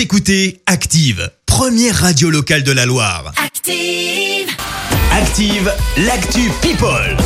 Vous écoutez Active, première radio locale de la Loire. Active. Active, l'actu People.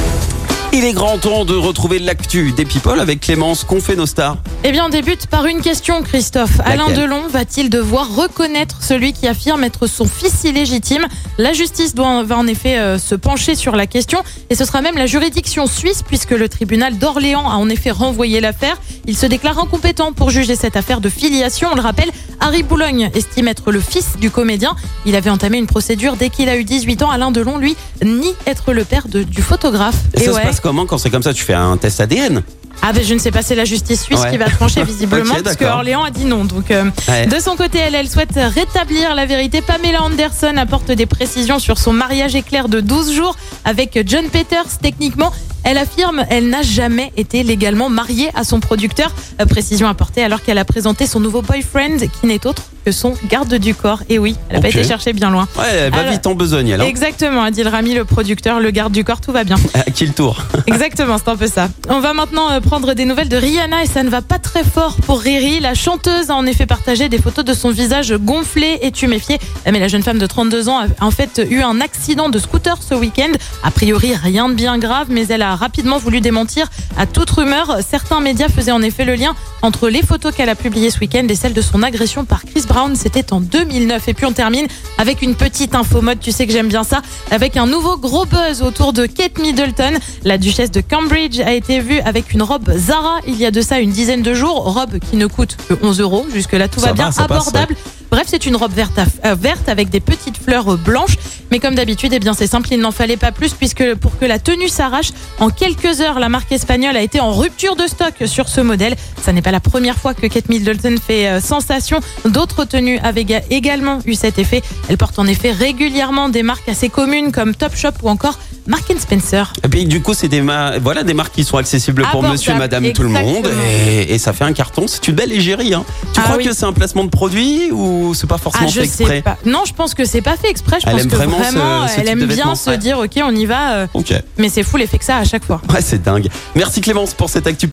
Il est grand temps de retrouver l'actu des people avec Clémence. Qu'ont fait nos stars Eh bien, on débute par une question, Christophe. Alain Delon va-t-il devoir reconnaître celui qui affirme être son fils illégitime? La justice doit, va en effet euh, se pencher sur la question et ce sera même la juridiction suisse puisque le tribunal d'Orléans a en effet renvoyé l'affaire. Il se déclare incompétent pour juger cette affaire de filiation. On le rappelle, Harry Boulogne estime être le fils du comédien. Il avait entamé une procédure dès qu'il a eu 18 ans. Alain Delon, lui, nie être le père de- du photographe. Et ça ouais. se passe comment quand c'est comme ça Tu fais un test ADN Ah ben je ne sais pas, c'est la justice suisse Ouais. qui va trancher visiblement parce que. Orléans a dit non. Donc euh, Ouais. de son côté, elle, elle souhaite rétablir la vérité. Pamela Anderson apporte des précisions sur son mariage éclair de 12 jours avec John Peters. Techniquement, elle affirme elle n'a jamais été légalement mariée à son producteur. Euh, précision apportée alors qu'elle a présenté son nouveau boyfriend qui n'est autre que son garde du corps. Et oui, elle n'a pas été chercher bien loin. Ouais, elle va Alors- vite en besogne, elle. hein. Exactement, Adil Rami, le producteur, le garde du corps, tout va bien. À qui le tour Exactement, c'est un peu ça. On va maintenant euh, prendre des nouvelles de Rihanna et ça ne va pas très fort pour Riri. La chanteuse a en effet partagé des photos de son visage gonflé et tuméfié. Mais la jeune femme de 32 ans a en fait eu un accident de scooter ce week-end. A priori, rien de bien grave, mais elle a rapidement voulu démentir à toute rumeur. Certains médias faisaient en effet le lien entre les photos qu'elle a publiées ce week-end et celles de son agression par Chris Brown. C'était en 2009. Et puis on termine avec une petite info mode. Tu sais que j'aime bien ça. Avec un nouveau gros buzz autour de Kate Middleton. La duchesse de Cambridge a été vue avec une robe Zara il y a de ça une dizaine de jours. Robe qui ne coûte que 11 euros. Jusque-là, tout va va, bien, passe, abordable. Bref, c'est une robe verte, euh, avec des petites fleurs euh, blanches. Mais comme d'habitude, eh c'est simple, il n'en fallait pas plus puisque pour que la tenue s'arrache, en quelques heures, la marque espagnole a été en rupture de stock sur ce modèle. Ça n'est pas la première fois que Kate Middleton fait euh, sensation. D'autres tenues avaient ga- également eu cet effet. Elle porte en effet régulièrement des marques assez communes comme Topshop ou encore Mark Spencer. Et puis du coup, c'est des, ma- voilà, des marques qui sont accessibles pour Abordable, monsieur, madame, tout le monde. Et, et ça fait un carton. C'est une belle égérie. Hein. Tu Ah crois oui. que c'est un placement de produit ou c'est pas forcément Ah, je fait sais exprès pas. Non, je pense que c'est pas fait exprès. Je Elle pense aime que vraiment vraiment, ce- ce elle aime bien se ouais. dire, ok, on y va. euh, Ok. Mais c'est fou l'effet que ça a à chaque fois. Ouais, c'est dingue. Merci Clémence pour cette actu.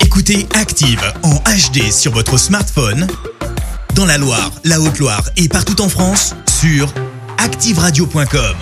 Écoutez Active en HD sur votre smartphone, dans la Loire, la Haute-Loire et partout en France, sur activeradio.com.